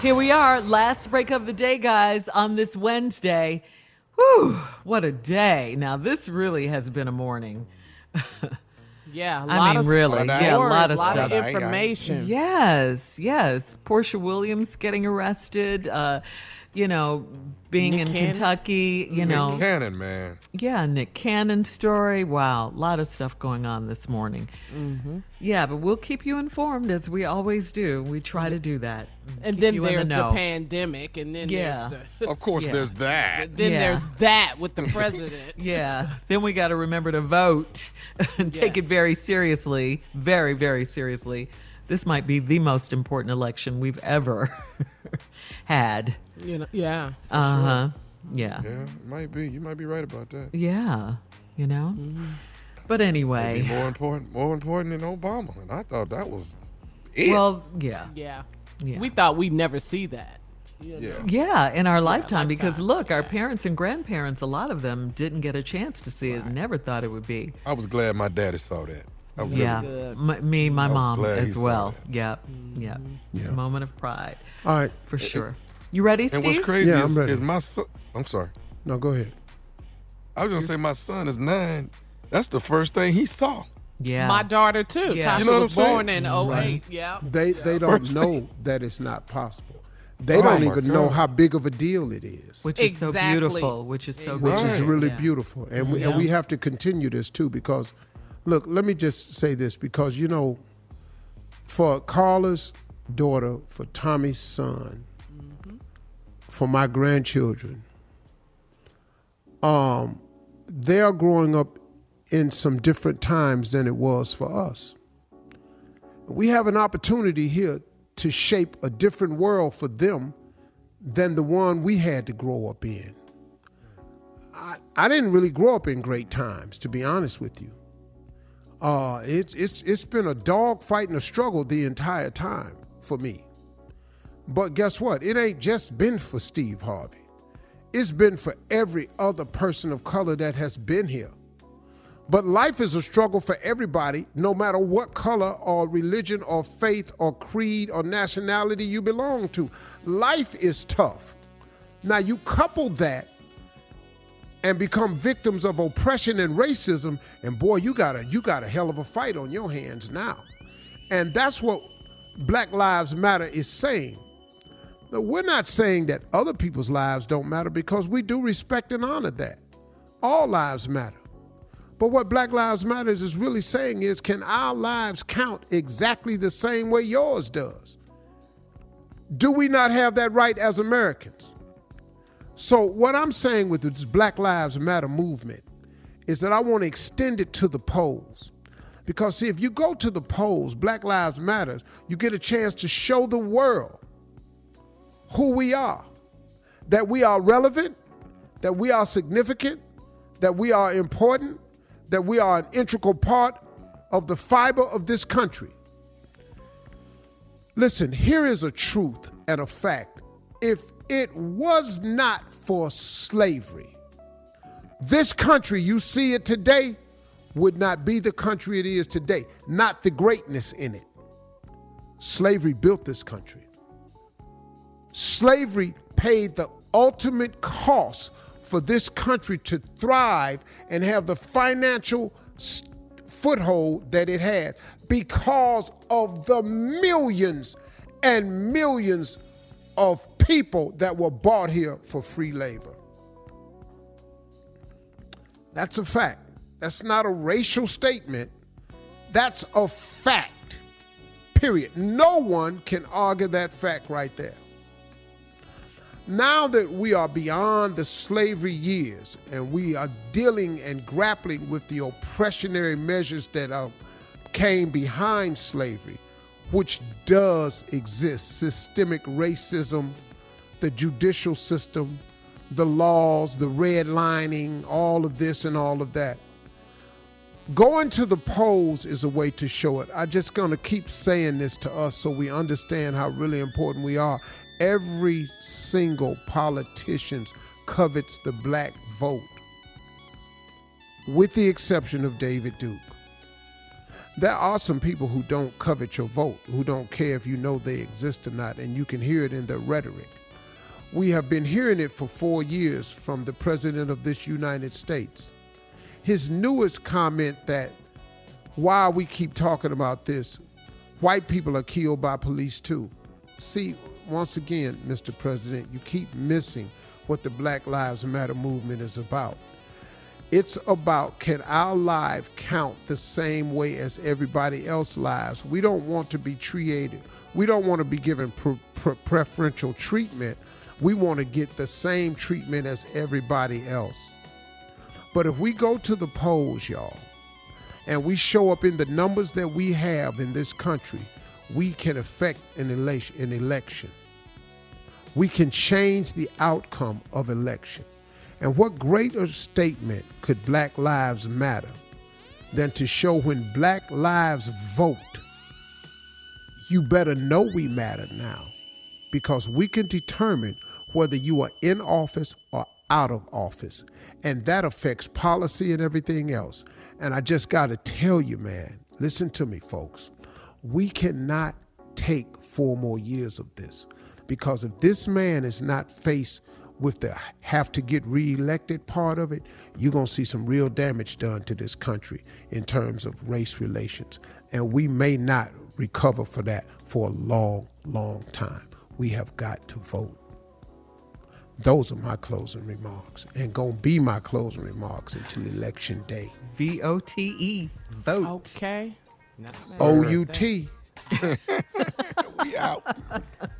Here we are, last break of the day, guys, on this Wednesday. Whew, what a day. Now, this really has been a morning. Yeah, a I lot mean, of really, yeah, a lot of a lot stuff. of information. Yes, yes. Porsha Williams getting arrested, uh, you know, being Nick in Cannon? Kentucky, you know. Cannon, man. Yeah, Nick Cannon story. Wow, a lot of stuff going on this morning. Mm-hmm. Yeah, but we'll keep you informed as we always do. We try to do that. And Keep then there's the, know. pandemic, and then Yeah. there's the Of course, Yeah. there's that. then Yeah. there's that with the president. Yeah, then we got to remember to vote and take it very seriously, very, very seriously. This might be the most important election we've ever had. You know, yeah. for Uh sure. huh. Yeah. Yeah, it might be. You might be right about that. Yeah. You know? Mm-hmm. But Be anyway, more important, more important than Obama, and I thought that was it. well, yeah. Yeah. Yeah. We thought we'd never see that. you know. yeah. Yeah, in our lifetime, because lifetime, look, our parents and grandparents, a lot of them didn't get a chance to see it, never thought it would be. I was glad my daddy saw that. I was Yeah, really- good. M- me, my I mom as well. that. Yep, yep. Yeah. Moment of pride, All right. for sure. You ready, Steve? And Steve? what's crazy Yeah, I'm is, ready. is my son. I'm sorry. No, go ahead. I was gonna say my son is nine. That's the first thing he saw. Yeah. My daughter too. Yeah. Tasha You know what was I'm saying? born in 08. Yeah. They they don't First know thing- that it's not possible. They Oh don't my even know how big of a deal it is, which is so beautiful. Which is so which is really Yeah. beautiful. And we, and we have to continue this too because, look, let me just say this because you know, for Carla's daughter, for Tommy's son, for my grandchildren, um, they are growing up in some different times than it was for us. We have an opportunity here to shape a different world for them than the one we had to grow up in. I, I didn't really grow up in great times, to be honest with you. Uh, it's it's it's been a dog fight and a struggle the entire time for me. But guess what? It ain't just been for Steve Harvey. It's been for every other person of color that has been here. But life is a struggle for everybody, no matter what color or religion or faith or creed or nationality you belong to. Life is tough. Now, you couple that and become victims of oppression and racism, and boy, you got a you got a hell of a fight on your hands now. And that's what Black Lives Matter is saying. Now, we're not saying that other people's lives don't matter because we do respect and honor that. All lives matter. But what Black Lives Matters is really saying is can our lives count exactly the same way yours does? Do we not have that right as Americans? So, what I'm saying with this Black Lives Matter movement is that I want to extend it to the polls. Because, see, if you go to the polls, Black Lives Matters, you get a chance to show the world who we are, that we are relevant, that we are significant, that we are important, that we are an integral part of the fiber of this country. Listen, here is a truth and a fact. If it was not for slavery, this country, you see it today, would not be the country it is today, not the greatness in it. Slavery built this country. Slavery paid the ultimate cost for this country to thrive and have the financial foothold that it had because of the millions and millions of people that were bought here for free labor. That's a fact. That's not a racial statement. That's a fact. Period. No one can argue that fact right there. Now that we are beyond the slavery years and we are dealing and grappling with the oppressionary measures that are, came behind slavery, which does exist systemic racism, the judicial system, the laws, the redlining, all of this and all of that. Going to the polls is a way to show it. I'm just going to keep saying this to us so we understand how really important we are. Every single politician covets the black vote, with the exception of David Duke. There are some people who don't covet your vote, who don't care if you know they exist or not, and you can hear it in their rhetoric. We have been hearing it for four years from the President of this United States. His newest comment that while we keep talking about this, white people are killed by police too. See, once again, Mr. President, you keep missing what the Black Lives Matter movement is about. It's about can our life count the same way as everybody else's lives? We don't want to be treated, we don't want to be given pre- pre- preferential treatment. We want to get the same treatment as everybody else. But if we go to the polls, y'all, and we show up in the numbers that we have in this country, we can affect an election. An election. We can change the outcome of election. And what greater statement could Black Lives Matter than to show when Black lives vote, you better know we matter now because we can determine whether you are in office or out of office. And that affects policy and everything else. And I just got to tell you, man, listen to me, folks. We cannot take four more years of this because if this man is not faced with the have to get reelected part of it, you're going to see some real damage done to this country in terms of race relations. And we may not recover for that for a long, long time. We have got to vote. Those are my closing remarks and going to be my closing remarks until election day. V O T E. Vote. Okay. O U T. we out.